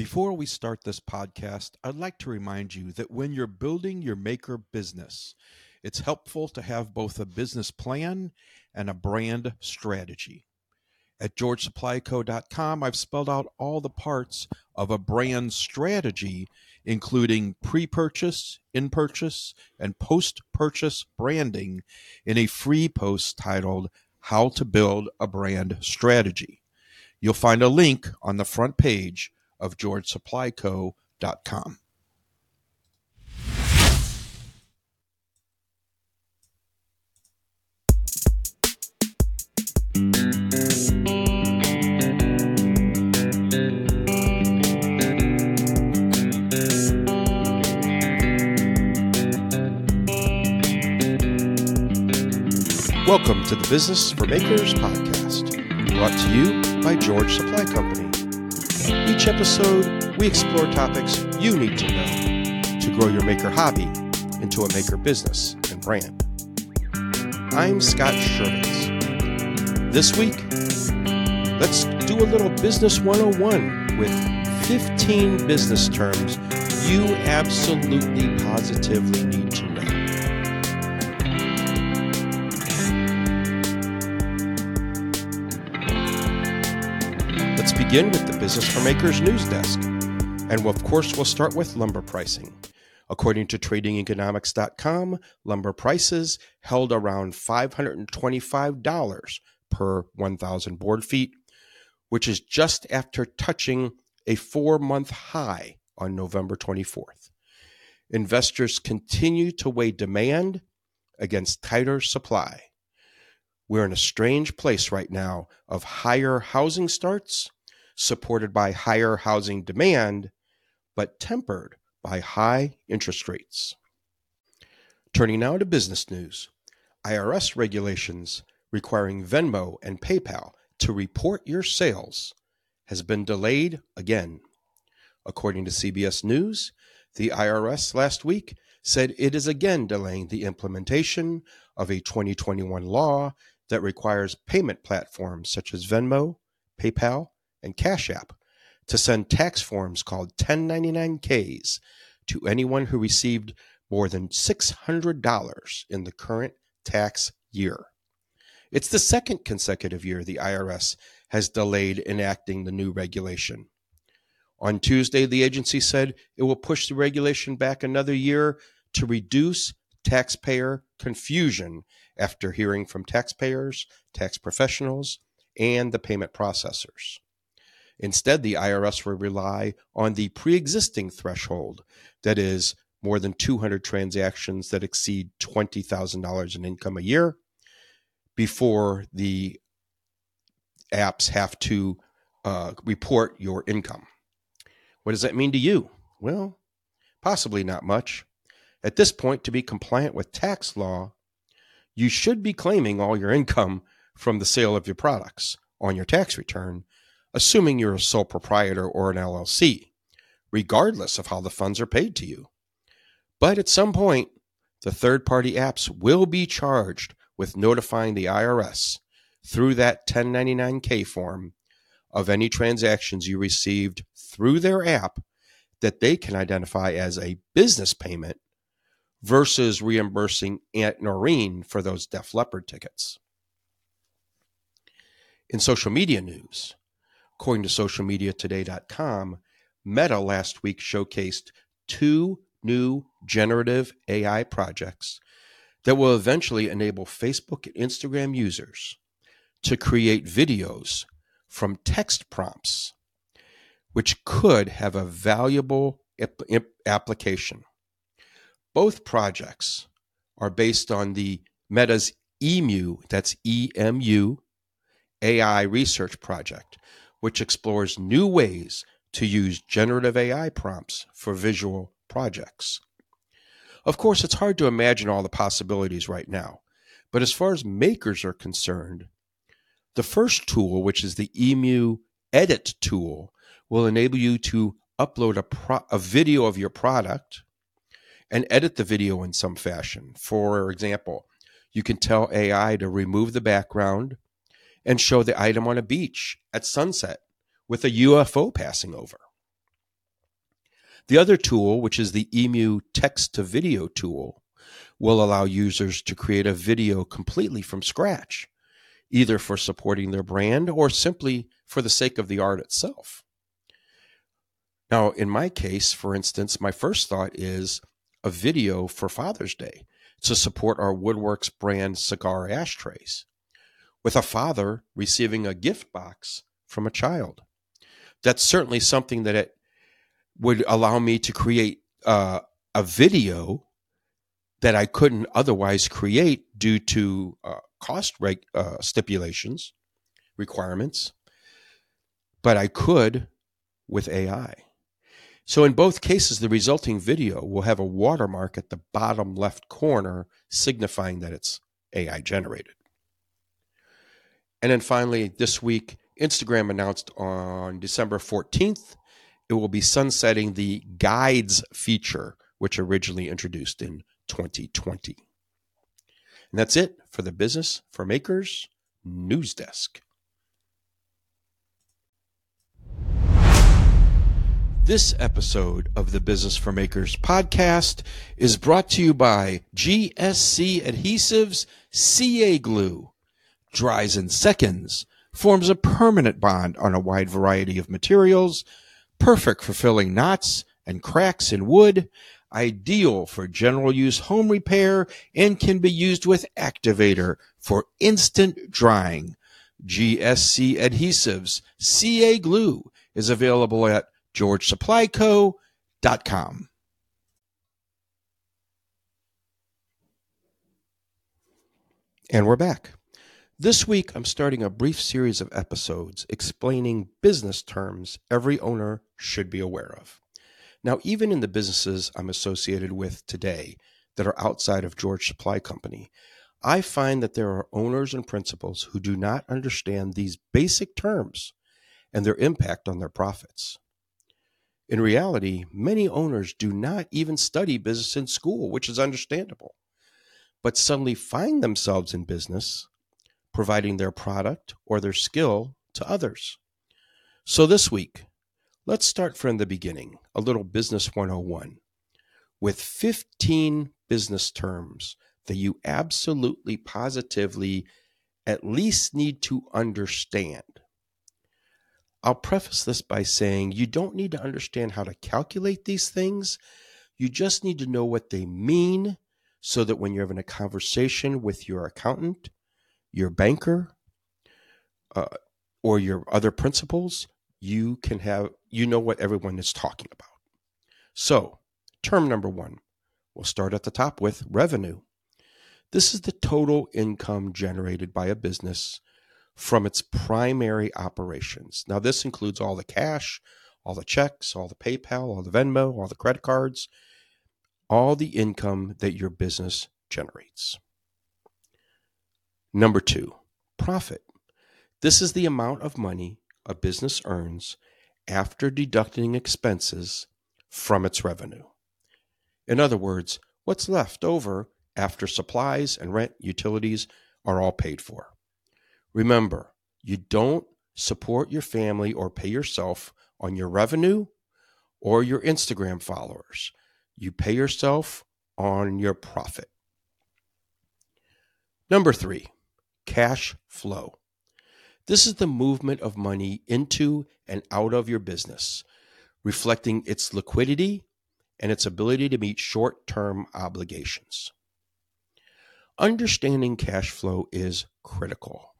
Before we start this podcast, I'd like to remind you that when you're building your maker business, it's helpful to have both a business plan and a brand strategy. At georgesupplyco.com, I've spelled out all the parts of a brand strategy, including pre purchase, in purchase, and post purchase branding in a free post titled How to Build a Brand Strategy. You'll find a link on the front page of georgesupplyco.com. Welcome to the Business for Makers podcast, brought to you by George Supply Company. Each episode, we explore topics you need to know to grow your maker hobby into a maker business and brand. I'm Scott Shervitz. This week, let's do a little Business 101 with 15 business terms you absolutely positively need begin with the Business for Makers news desk. And of course, we'll start with lumber pricing. According to tradingeconomics.com, lumber prices held around $525 per 1,000 board feet, which is just after touching a four month high on November 24th. Investors continue to weigh demand against tighter supply. We're in a strange place right now of higher housing starts, supported by higher housing demand, but tempered by high interest rates. Turning now to business news IRS regulations requiring Venmo and PayPal to report your sales has been delayed again. According to CBS News, the IRS last week said it is again delaying the implementation of a 2021 law that requires payment platforms such as Venmo, PayPal, and Cash App to send tax forms called 1099Ks to anyone who received more than $600 in the current tax year. It's the second consecutive year the IRS has delayed enacting the new regulation. On Tuesday, the agency said it will push the regulation back another year to reduce taxpayer confusion after hearing from taxpayers, tax professionals, and the payment processors. Instead, the IRS will rely on the pre existing threshold, that is, more than 200 transactions that exceed $20,000 in income a year, before the apps have to uh, report your income. What does that mean to you? Well, possibly not much. At this point, to be compliant with tax law, you should be claiming all your income from the sale of your products on your tax return, assuming you're a sole proprietor or an LLC, regardless of how the funds are paid to you. But at some point, the third party apps will be charged with notifying the IRS through that 1099K form of any transactions you received through their app that they can identify as a business payment versus reimbursing Aunt Noreen for those Def Leppard tickets. In social media news, according to socialmediatoday.com, Meta last week showcased two new generative AI projects that will eventually enable Facebook and Instagram users to create videos from text prompts, which could have a valuable application. Both projects are based on the Meta's EMU, that's EMU, AI research project, which explores new ways to use generative AI prompts for visual projects. Of course, it's hard to imagine all the possibilities right now, but as far as makers are concerned, the first tool, which is the EMU Edit tool, will enable you to upload a, pro- a video of your product and edit the video in some fashion. For example, you can tell AI to remove the background and show the item on a beach at sunset with a UFO passing over. The other tool, which is the Emu text to video tool, will allow users to create a video completely from scratch, either for supporting their brand or simply for the sake of the art itself. Now, in my case, for instance, my first thought is a video for Father's Day to support our Woodworks brand cigar ashtrays, with a father receiving a gift box from a child. That's certainly something that it would allow me to create uh, a video that I couldn't otherwise create due to uh, cost reg- uh, stipulations, requirements, but I could with AI. So, in both cases, the resulting video will have a watermark at the bottom left corner signifying that it's AI generated. And then finally, this week, Instagram announced on December 14th, it will be sunsetting the guides feature, which originally introduced in 2020. And that's it for the Business for Makers News Desk. This episode of the Business for Makers podcast is brought to you by GSC Adhesives CA Glue. Dries in seconds, forms a permanent bond on a wide variety of materials, perfect for filling knots and cracks in wood, ideal for general use home repair, and can be used with activator for instant drying. GSC Adhesives CA Glue is available at georgesupplyco.com. And we're back. This week, I'm starting a brief series of episodes explaining business terms every owner should be aware of. Now, even in the businesses I'm associated with today that are outside of George Supply Company, I find that there are owners and principals who do not understand these basic terms and their impact on their profits. In reality, many owners do not even study business in school, which is understandable, but suddenly find themselves in business providing their product or their skill to others. So this week, let's start from the beginning, a little business 101 with 15 business terms that you absolutely positively at least need to understand. I'll preface this by saying you don't need to understand how to calculate these things. You just need to know what they mean so that when you're having a conversation with your accountant, your banker, uh, or your other principals, you can have, you know what everyone is talking about. So, term number one, we'll start at the top with revenue. This is the total income generated by a business from its primary operations. Now, this includes all the cash, all the checks, all the PayPal, all the Venmo, all the credit cards, all the income that your business generates. Number two, profit. This is the amount of money a business earns after deducting expenses from its revenue. In other words, what's left over after supplies and rent, utilities are all paid for. Remember, you don't support your family or pay yourself on your revenue or your Instagram followers. You pay yourself on your profit. Number three, cash flow. This is the movement of money into and out of your business, reflecting its liquidity and its ability to meet short term obligations. Understanding cash flow is critical.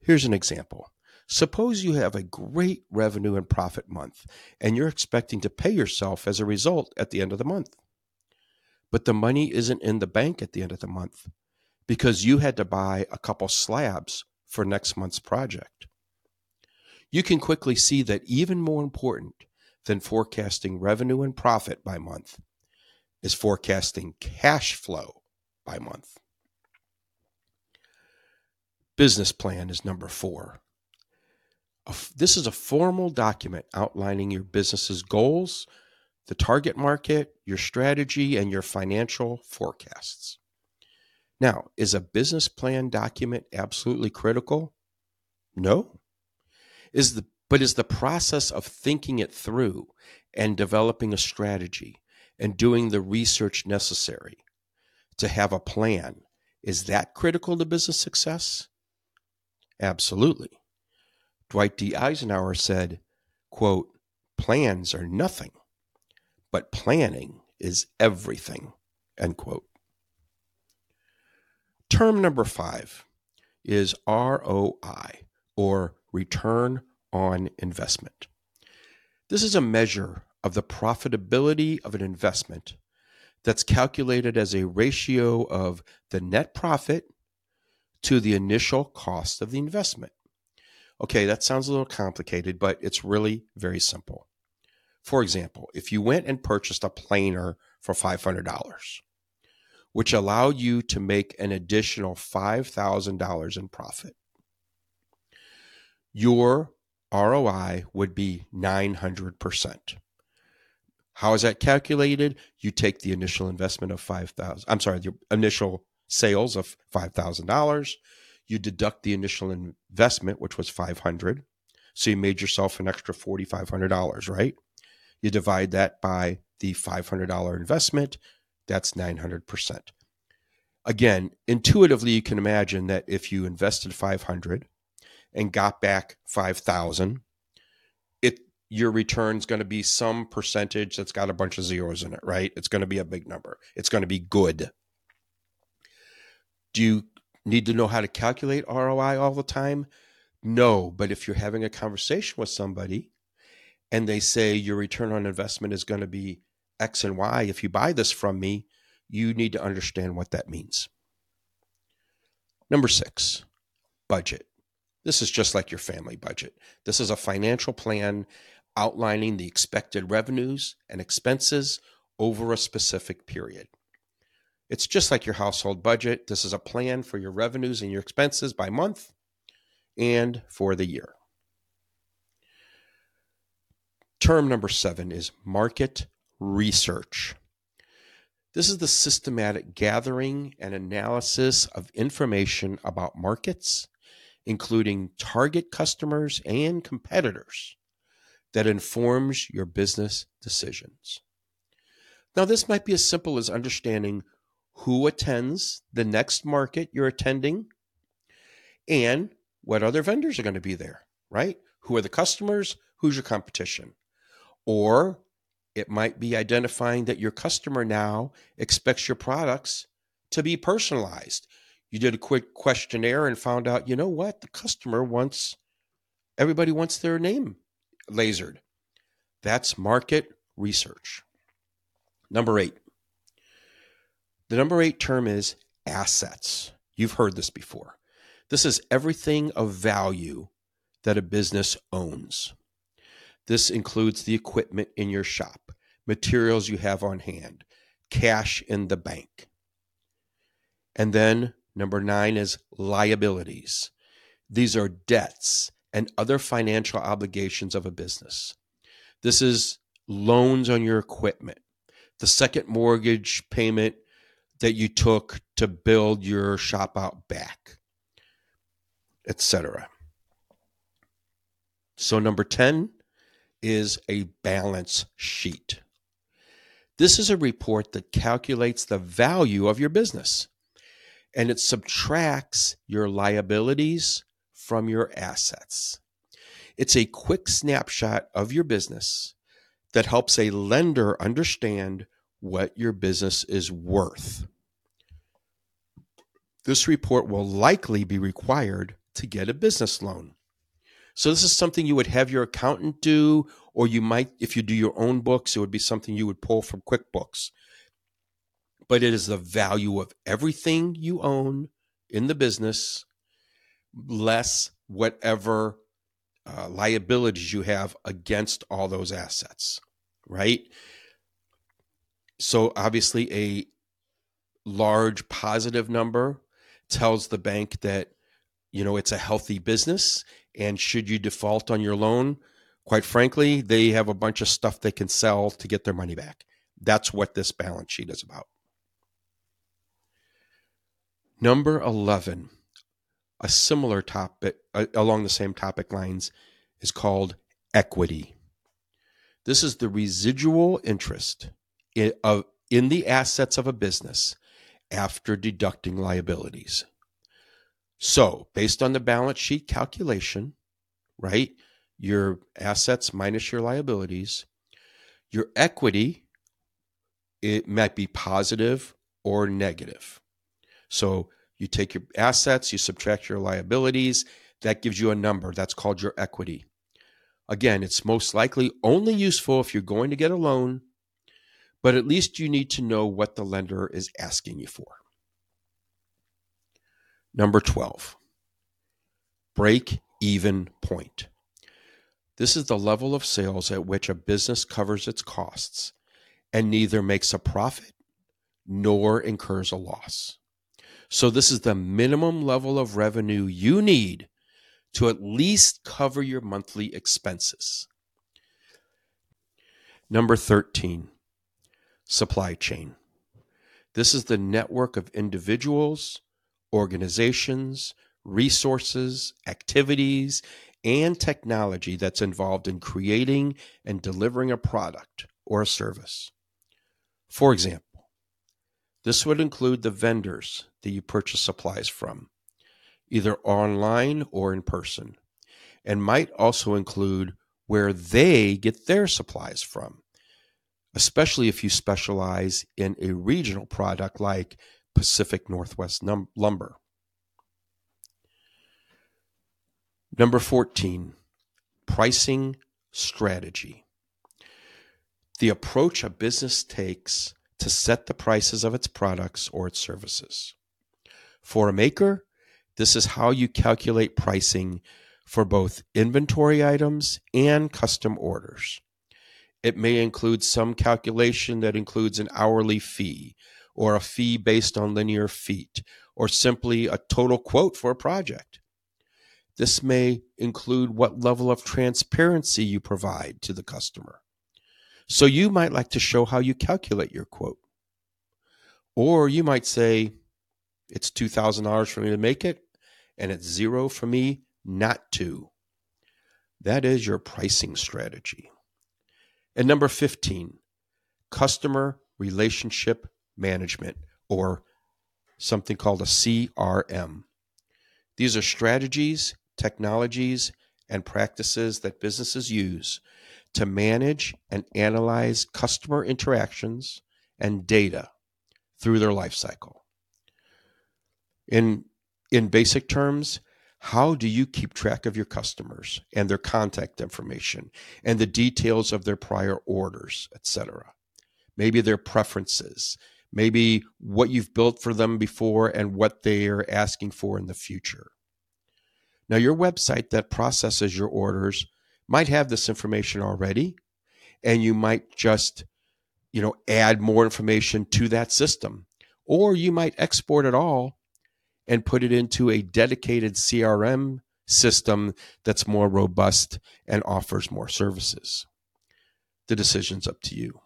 Here's an example. Suppose you have a great revenue and profit month and you're expecting to pay yourself as a result at the end of the month. But the money isn't in the bank at the end of the month because you had to buy a couple slabs for next month's project. You can quickly see that even more important than forecasting revenue and profit by month is forecasting cash flow by month. Business plan is number four. This is a formal document outlining your business's goals, the target market, your strategy, and your financial forecasts. Now, is a business plan document absolutely critical? No. Is the but is the process of thinking it through and developing a strategy and doing the research necessary to have a plan, is that critical to business success? Absolutely. Dwight D. Eisenhower said, quote, plans are nothing, but planning is everything, end quote. Term number five is ROI, or return on investment. This is a measure of the profitability of an investment that's calculated as a ratio of the net profit to the initial cost of the investment. Okay, that sounds a little complicated, but it's really very simple. For example, if you went and purchased a planer for $500, which allow you to make an additional $5,000 in profit, your ROI would be 900%. How is that calculated? You take the initial investment of 5000 I'm sorry, the initial sales of $5,000. You deduct the initial investment, which was 500 So you made yourself an extra $4,500, right? You divide that by the $500 investment, that's 900%. Again, intuitively, you can imagine that if you invested 500 and got back 5000 it your return is going to be some percentage that's got a bunch of zeros in it right? It's going to be a big number. It's going to be good. Do you need to know how to calculate roi all the time? No but if you're having a conversation with somebody and they say your return on investment is going to be x and y if you buy this from me you need to understand what that means number six budget this is just like your family budget. This is a financial plan outlining the expected revenues and expenses over a specific period. It's just like your household budget. This is a plan for your revenues and your expenses by month and for the year. Term number seven is market research. This is the systematic gathering and analysis of information about markets including target customers and competitors, that informs your business decisions. Now, this might be as simple as understanding who attends the next market you're attending and what other vendors are going to be there, right? Who are the customers? Who's your competition? Or it might be identifying that your customer now expects your products to be personalized you did a quick questionnaire and found out, you know what? The customer wants, everybody wants their name lasered. That's market research. Number eight. The number eight term is assets. You've heard this before. This is everything of value that a business owns. This includes the equipment in your shop, materials you have on hand, cash in the bank. And then Number nine is liabilities. These are debts and other financial obligations of a business. This is loans on your equipment, the second mortgage payment that you took to build your shop out back, etc. So, number 10 is a balance sheet. This is a report that calculates the value of your business and it subtracts your liabilities from your assets. It's a quick snapshot of your business that helps a lender understand what your business is worth. This report will likely be required to get a business loan. So, this is something you would have your accountant do, or you might, if you do your own books, it would be something you would pull from QuickBooks but it is the value of everything you own in the business less whatever uh, liabilities you have against all those assets, right? So obviously, a large positive number tells the bank that you know it's a healthy business, and should you default on your loan, quite frankly, they have a bunch of stuff they can sell to get their money back. That's what this balance sheet is about. Number 11, a similar topic uh, along the same topic lines, is called equity. This is the residual interest in, of, in the assets of a business after deducting liabilities. So, based on the balance sheet calculation, right, your assets minus your liabilities, your equity, it might be positive or negative. So, you take your assets, you subtract your liabilities, that gives you a number. That's called your equity. Again, it's most likely only useful if you're going to get a loan, but at least you need to know what the lender is asking you for. Number 12, break even point. This is the level of sales at which a business covers its costs and neither makes a profit nor incurs a loss. So, this is the minimum level of revenue you need to at least cover your monthly expenses. Number 13, supply chain. This is the network of individuals, organizations, resources, activities, and technology that's involved in creating and delivering a product or a service. For example, this would include the vendors that you purchase supplies from, either online or in person, and might also include where they get their supplies from, especially if you specialize in a regional product like Pacific Northwest num- lumber. Number 14, pricing strategy. The approach a business takes to set the prices of its products or its services. For a maker, this is how you calculate pricing for both inventory items and custom orders. It may include some calculation that includes an hourly fee or a fee based on linear feet or simply a total quote for a project. This may include what level of transparency you provide to the customer. So you might like to show how you calculate your quote. Or you might say, it's $2,000 for me to make it and it's zero for me not to. That is your pricing strategy. And number 15, customer relationship management or something called a CRM. These are strategies, technologies, and practices that businesses use to manage and analyze customer interactions and data through their life cycle. In in basic terms, how do you keep track of your customers and their contact information and the details of their prior orders, etc.? Maybe their preferences, maybe what you've built for them before and what they are asking for in the future. Now, your website that processes your orders might have this information already, and you might just, you know, add more information to that system, or you might export it all and put it into a dedicated CRM system that's more robust and offers more services. The decision's up to you.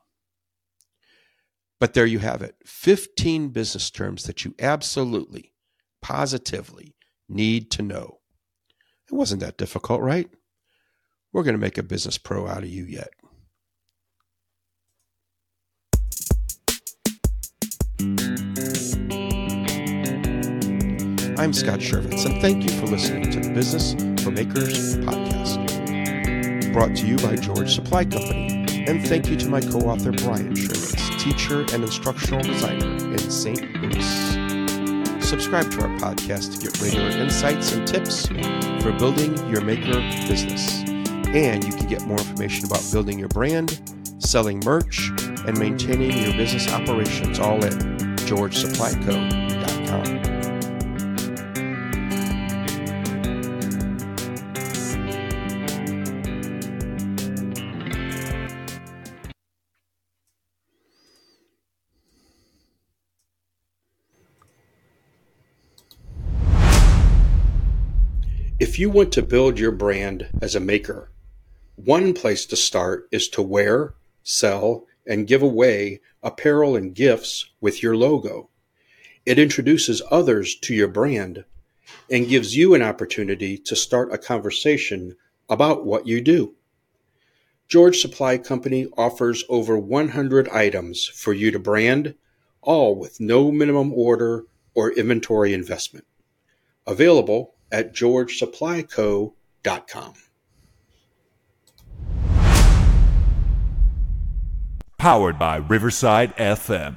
But there you have it 15 business terms that you absolutely, positively need to know. It wasn't that difficult, right? We're going to make a business pro out of you yet. I'm Scott Shervitz, and thank you for listening to the Business for Makers podcast. Brought to you by George Supply Company, and thank you to my co author Brian Shervitz, teacher and instructional designer in St. Louis. Subscribe to our podcast to get regular insights and tips for building your maker business. And you can get more information about building your brand, selling merch, and maintaining your business operations all at georgesupplyco.com. you want to build your brand as a maker, one place to start is to wear, sell, and give away apparel and gifts with your logo. It introduces others to your brand and gives you an opportunity to start a conversation about what you do. George Supply Company offers over 100 items for you to brand, all with no minimum order or inventory investment. Available at georgesupplyco.com. Powered by Riverside FM.